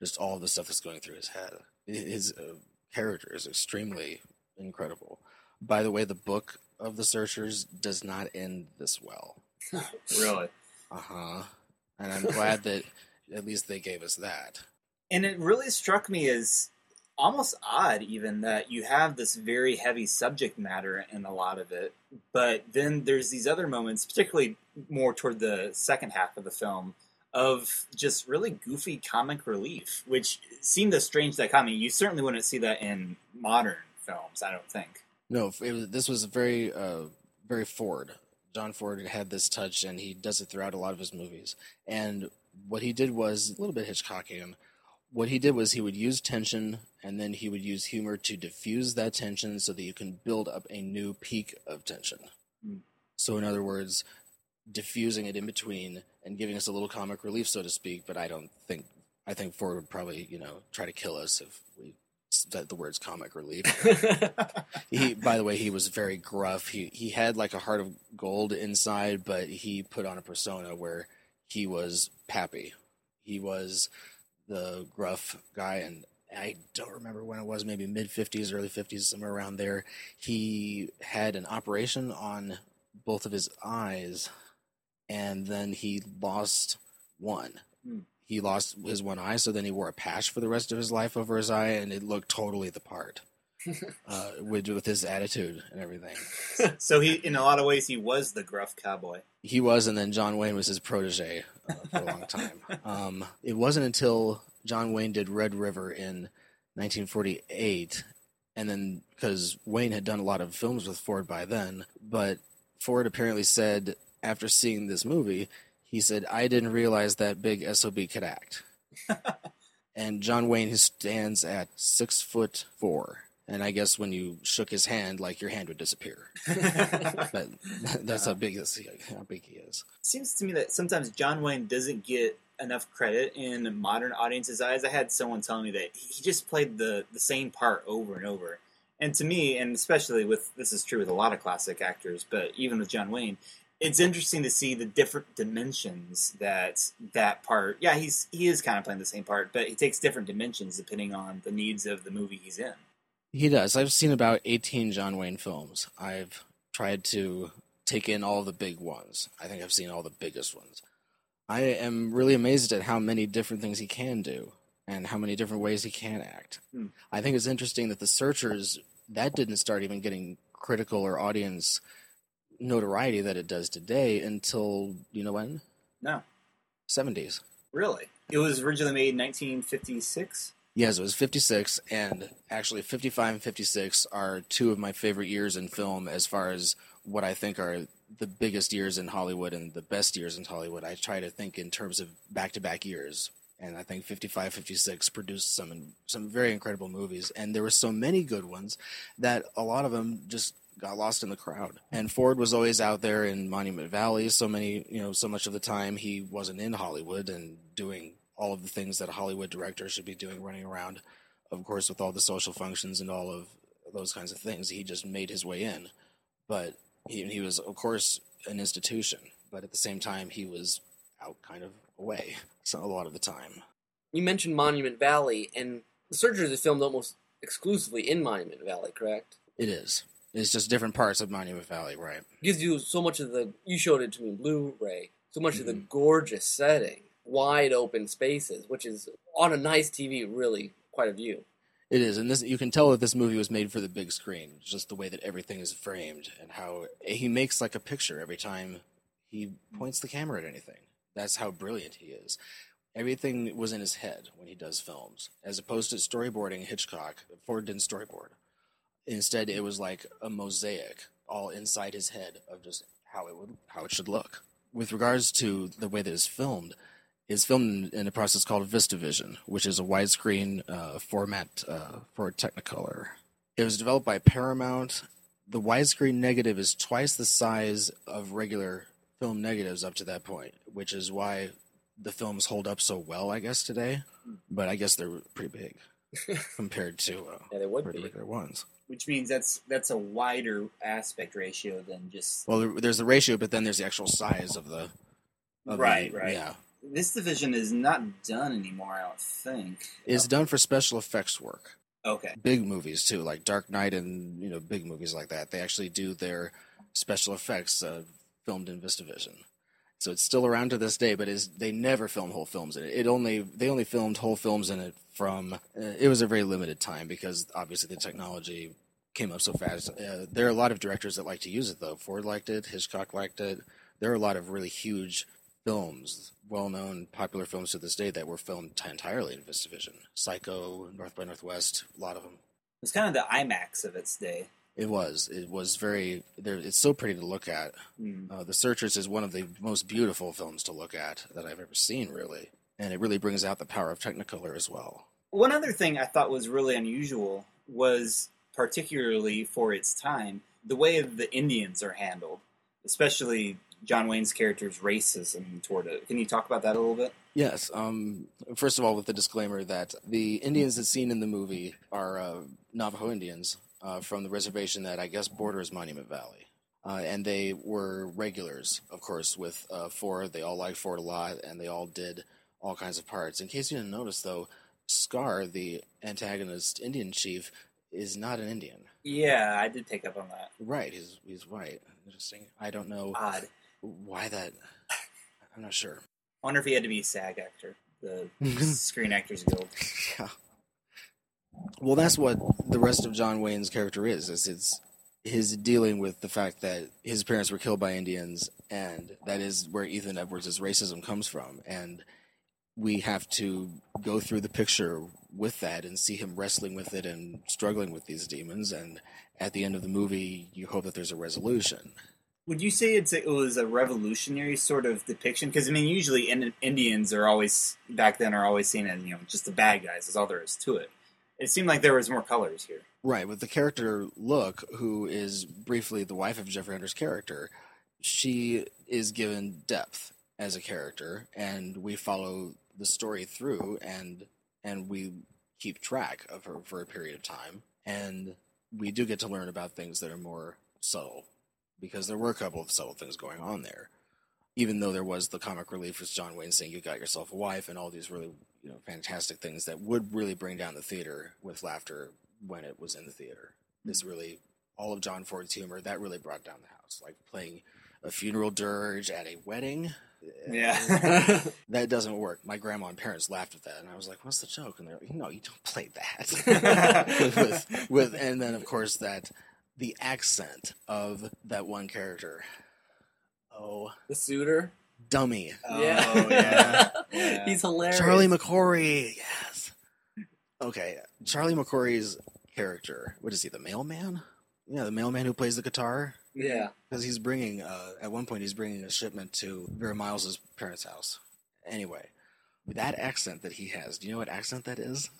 just all the stuff that's going through his head. His uh, character is extremely incredible. By the way, the book of the Searchers does not end this well. Really. Uh huh. And I'm glad that at least they gave us that. And it really struck me as almost odd, even that you have this very heavy subject matter in a lot of it, but then there's these other moments, particularly more toward the second half of the film, of just really goofy comic relief, which seemed a strange dichotomy. You certainly wouldn't see that in modern films, I don't think. No, it was, this was very, uh, very Ford. John Ford had this touch, and he does it throughout a lot of his movies. And what he did was a little bit Hitchcockian. What he did was he would use tension, and then he would use humor to diffuse that tension, so that you can build up a new peak of tension. Hmm. So, in other words, diffusing it in between and giving us a little comic relief, so to speak. But I don't think I think Ford would probably, you know, try to kill us if we said the words comic relief. he by the way he was very gruff he he had like a heart of gold inside but he put on a persona where he was pappy he was the gruff guy and i don't remember when it was maybe mid 50s early 50s somewhere around there he had an operation on both of his eyes and then he lost one Hmm. He lost his one eye so then he wore a patch for the rest of his life over his eye and it looked totally the part uh, with with his attitude and everything. so he, in a lot of ways, he was the gruff cowboy. He was, and then John Wayne was his protege uh, for a long time. Um, it wasn't until John Wayne did Red River in 1948, and then because Wayne had done a lot of films with Ford by then, but Ford apparently said after seeing this movie, he said, "I didn't realize that big sob could act." and John Wayne, stands at six foot four. And I guess when you shook his hand, like your hand would disappear. but that's how big this, how big he is. seems to me that sometimes John Wayne doesn't get enough credit in modern audiences' eyes. I had someone tell me that he just played the, the same part over and over. And to me, and especially with this is true with a lot of classic actors, but even with John Wayne, it's interesting to see the different dimensions that that part. Yeah, he's he is kind of playing the same part, but he takes different dimensions depending on the needs of the movie he's in. He does. I've seen about 18 John Wayne films. I've tried to take in all the big ones. I think I've seen all the biggest ones. I am really amazed at how many different things he can do and how many different ways he can act. Hmm. I think it's interesting that The Searchers, that didn't start even getting critical or audience notoriety that it does today until, you know when? No, 70s. really, it was originally made in 1956. Yes, it was 56, and actually 55 and 56 are two of my favorite years in film as far as what I think are the biggest years in Hollywood and the best years in Hollywood. I try to think in terms of back to back years. And I think 55, 56 produced some some very incredible movies, and there were so many good ones that a lot of them just got lost in the crowd. And Ford was always out there in Monument Valley. So many, you know, so much of the time he wasn't in Hollywood and doing all of the things that a Hollywood director should be doing, running around. Of course, with all the social functions and all of those kinds of things, he just made his way in. But he, he was, of course, an institution. But at the same time, he was out kind of away so a lot of the time. You mentioned Monument Valley, and The Searchers is filmed almost exclusively in Monument Valley, correct? It is. It's just different parts of Monument Valley, right? gives you so much of the you showed it to me in Blu-ray, so much of the Mhm. gorgeous setting, wide open spaces, which is on a nice TV really quite a view. It is, and this you can tell that this movie was made for the big screen. Just the way that everything is framed and how he makes like a picture every time he points the camera at anything. That's how brilliant he is. Everything was in his head when he does films, as opposed to storyboarding Hitchcock. Ford didn't storyboard. Instead, it was like a mosaic, all inside his head of just how it would how it should look. With regards to the way that it's filmed, it's filmed in a process called VistaVision, which is a widescreen uh, format uh, for Technicolor. It was developed by Paramount. The widescreen negative is twice the size of regular film negatives up to that point, which is why the films hold up so well, I guess, today. But I guess they're pretty big compared to uh, Yeah, they would be. regular ones. which means that's that's a wider aspect ratio than just Well, there's the ratio, but then there's the actual size of the. Of the- Right, right. Yeah, VistaVision is not done anymore. I don't think. it's done for special effects work. Okay. big movies too, like Dark Knight and you know big movies like that. They actually do their special effects uh, filmed in VistaVision. So it's still around to this day, but is they never film whole films in it. It only they only filmed whole films in it from uh, it was a very limited time because obviously the technology came up so fast. Uh, there are a lot of directors that like to use it though. Ford liked it, Hitchcock liked it. There are a lot of really huge films, well-known, popular films to this day that were filmed entirely in VistaVision. Psycho, North by Northwest, a lot of them. It's kind of the IMAX of its day. It was. It was very. There, it's so pretty to look at. Mm. Uh, the Searchers is one of the most beautiful films to look at that I've ever seen, really, and it really brings out the power of Technicolor as well. One other thing I thought was really unusual was, particularly for its time, the way the Indians are handled, especially John Wayne's character's racism toward it. Can you talk about that a little bit? Yes. Um, first of all, with the disclaimer that the Indians that's seen in the movie are uh, Navajo Indians uh, from the reservation that I guess borders Monument Valley. Uh, and they were regulars, of course, with uh, Ford. They all liked Ford a lot, and they all did all kinds of parts. In case you didn't notice, though, Scar, the antagonist Indian chief, is not an Indian. Yeah, I did pick up on that. Right, he's he's white. Interesting. I don't know Odd. why that. I'm not sure. I wonder if he had to be a SAG actor, the Screen Actors Guild. Yeah. Well, that's what the rest of John Wayne's character is. Is it's his dealing with the fact that his parents were killed by Indians, and that is where Ethan Edwards' racism comes from. And we have to go through the picture with that and see him wrestling with it and struggling with these demons. And at the end of the movie, you hope that there's a resolution. Would you say it's a, it was a revolutionary sort of depiction? Because I mean, usually in, Indians are always back then are always seen as you know just the bad guys. Is all there is to it. It seemed like there was more colors here. Right, with the character Look, who is briefly the wife of Jeffrey Hunter's character, she is given depth as a character, and we follow the story through, and and we keep track of her for a period of time, and we do get to learn about things that are more subtle, because there were a couple of subtle things going on there. Even though there was the comic relief with John Wayne saying you got yourself a wife and all these really you know fantastic things that would really bring down the theater with laughter when it was in the theater. This mm-hmm. really all of John Ford's humor that really brought down the house, like playing a funeral dirge at a wedding. Eh, yeah. that doesn't work. My grandma and parents laughed at that, and I was like, "What's the joke?" And they're like, "No, you don't play that." with, with, with, and then of course that the accent of that one character. Oh, The suitor. Dummy, Oh, Yeah. yeah. Yeah. He's hilarious. Charlie McCorry. Yes. Okay, Charlie McCorry's character. What is he? The mailman? Yeah, the mailman who plays the guitar. Yeah. Because he's bringing, uh, at one point, he's bringing a shipment to Vera Miles's parents' house. Anyway, with that accent that he has, do you know what accent that is?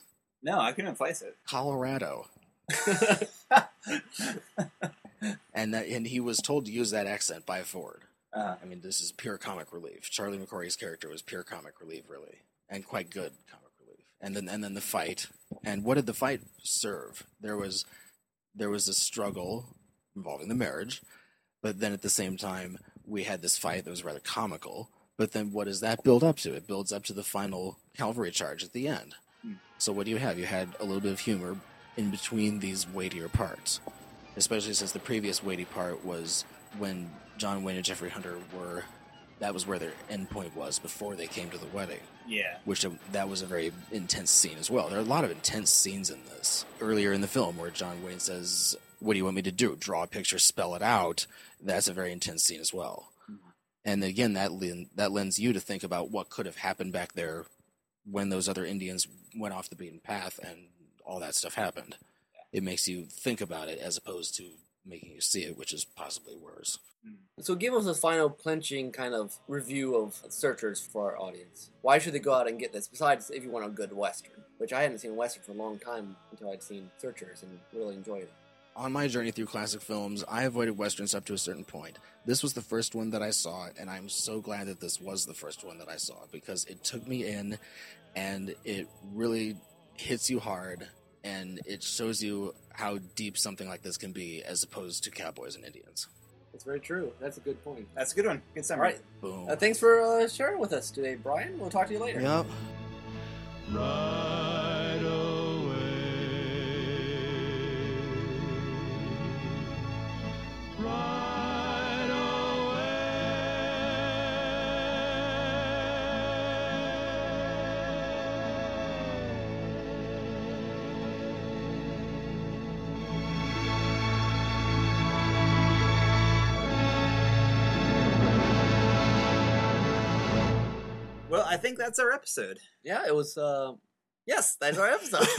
No, I couldn't place it. Colorado. and that, and he was told to use that accent by Ford. Uh, I mean, this is pure comic relief. Charlie McCorry's character was pure comic relief, really, and quite good comic relief. And then, and then the fight. And what did the fight serve? There was, there was a struggle involving the marriage, but then at the same time, we had this fight that was rather comical. But then, what does that build up to? It builds up to the final cavalry charge at the end. So, what do you have? You had a little bit of humor in between these weightier parts, especially since the previous weighty part was when John Wayne and Jeffrey Hunter were. That was where their end point was before they came to the wedding yeah. which um, that was a very intense scene as well. There are a lot of intense scenes in this. Earlier in the film, where John Wayne says, "What do you want me to do? Draw a picture, spell it out." That's a very intense scene as well. And again, that that lends you to think about what could have happened back there when those other Indians went off the beaten path and all that stuff happened. It makes you think about it as opposed to making you see it, which is possibly worse. Mm. So give us a final clenching kind of review of Searchers for our audience. Why should they go out and get this? Besides, if you want a good Western, which I hadn't seen a Western for a long time until I'd seen Searchers and really enjoyed it. on my journey through classic films, I avoided westerns up to a certain point. This was the first one that I saw, and I'm so glad that this was the first one that I saw because it took me in, and it really hits you hard, and it shows you how deep something like this can be, as opposed to cowboys and Indians. It's very true. That's a good point. That's a good one. Good All summary. right. Boom. Uh, thanks for uh, sharing with us today, Brian. We'll talk to you later. Yep. right I think that's our episode. Yeah, it was. Uh, yes, that's our episode.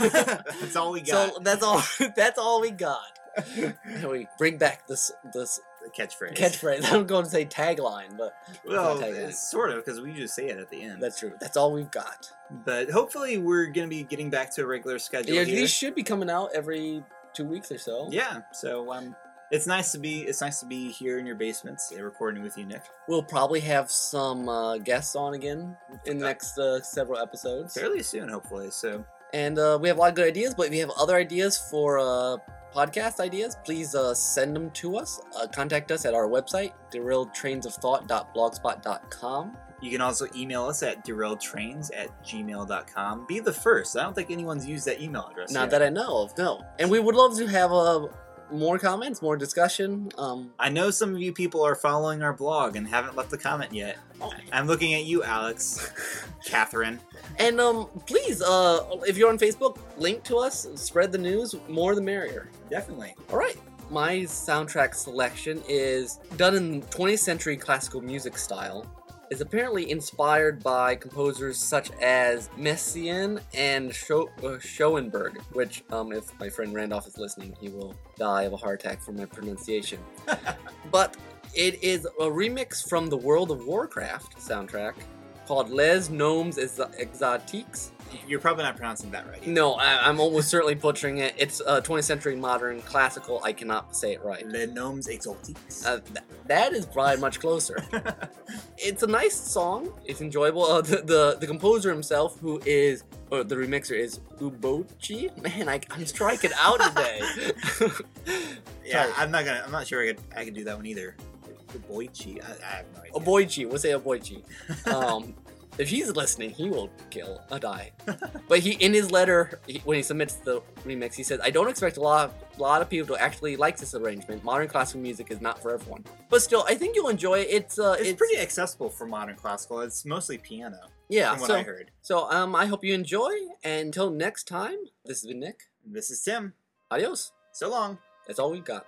that's all we got. So that's all. That's all we got. And we bring back this this The catchphrase. catchphrase. I'm going to say tagline, but Well, tagline. it's sort of because we just say it at the end. that's true. That's all we've got. But hopefully, we're gonna be getting back to a regular schedule. Yeah, here. these should be coming out every two weeks or so. Yeah, so um, it's nice to be it's nice to be here in your basements uh, recording with you, Nick. We'll probably have some uh, guests on again in the next uh, several episodes. Fairly soon, hopefully. So And uh, we have a lot of good ideas, but if you have other ideas for uh, podcast ideas, please uh, send them to us. Uh, contact us at our website, derailedtrainsofthought.blogspot.com. you can also email us at derailedtrains at gmail.com. Be the first. I don't think anyone's used that email address. Not yet. that I know of, no. And we would love to have uh, more comments, more discussion. Um, I know some of you people are following our blog and haven't left a comment yet. I'm looking at you, Alex, Catherine. and um, please, uh, if you're on Facebook, link to us, spread the news, more the merrier. Definitely. All right. My soundtrack selection is done in 20th century classical music style. Is apparently inspired by composers such as Messiaen and Scho- uh, Schoenberg, which, um, if my friend Randolph is listening, he will die of a heart attack from my pronunciation. but it is a remix from the World of Warcraft soundtrack called Les Gnomes Exotiques. You're probably not pronouncing that right. No, I, I'm almost certainly butchering it. It's uh, 20th century modern classical. I cannot say it right. Les Gnomes Exotiques. Uh, th- that is probably much closer. it's a nice song. It's enjoyable. Uh, the, the the composer himself, who is or the remixer, is Ubochi. Man, I, I'm striking out today. yeah. I'm not gonna. I'm not sure I could. I could do that one either. Boichi. I, I have no idea. Oboichi. We'll say Oboichi. Um, if he's listening, he will kill a die. but he, in his letter, he, when he submits the remix, he says, "I don't expect a lot, of, lot of people to actually like this arrangement. Modern classical music is not for everyone, but still, I think you'll enjoy it. It's, uh, It's, pretty accessible for modern classical. It's mostly piano, yeah. from what so, I heard. so, um, I hope you enjoy. And until next time, this has been Nick. This is Tim. Adios. So long. That's all we've got.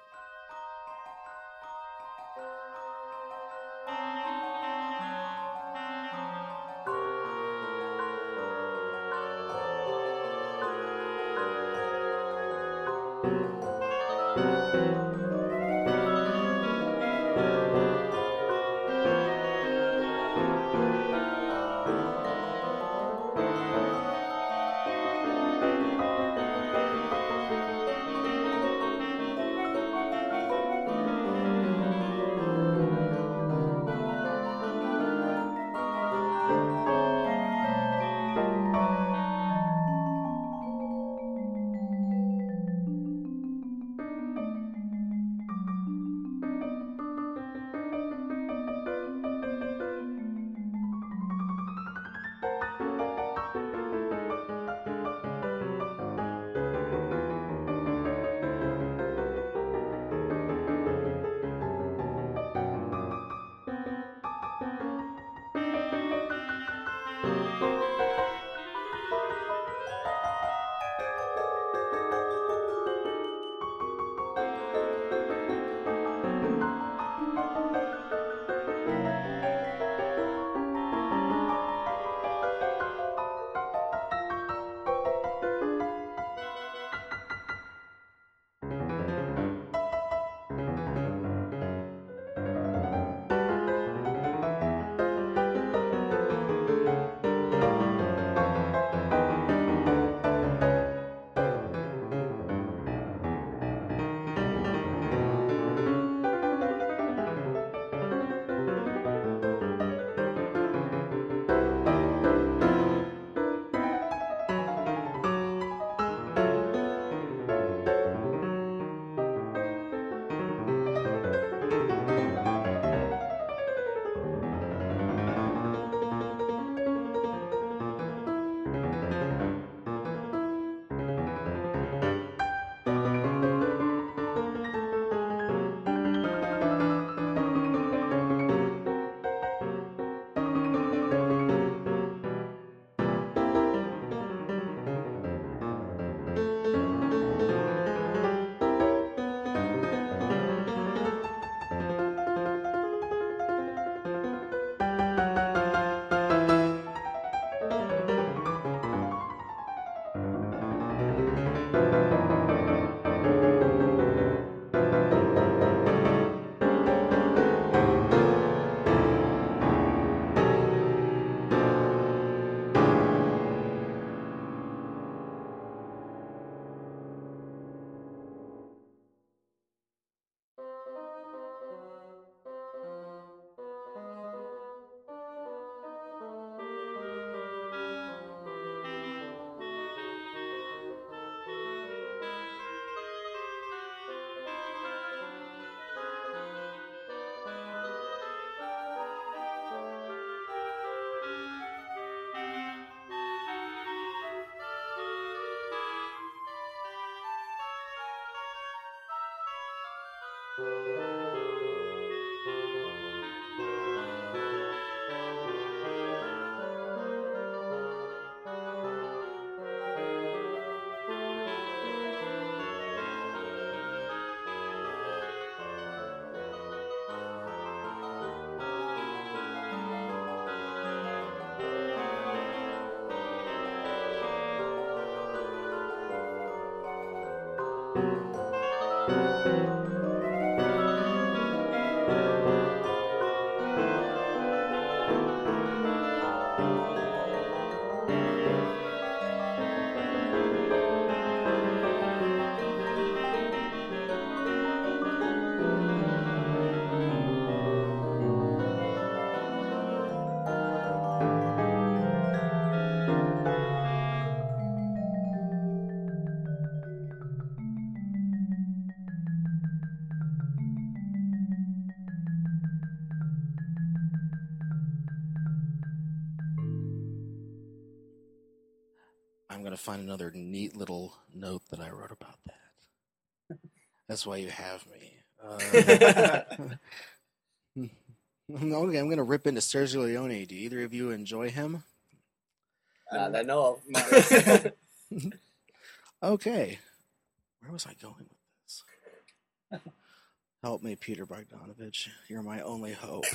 To find another neat little note that I wrote about that. That's why you have me. Uh, okay, I'm going to rip into Sergio Leone. Do either of you enjoy him? Not that I know. Okay. Where was I going with this? Help me, Peter Bogdanovich. You're my only hope.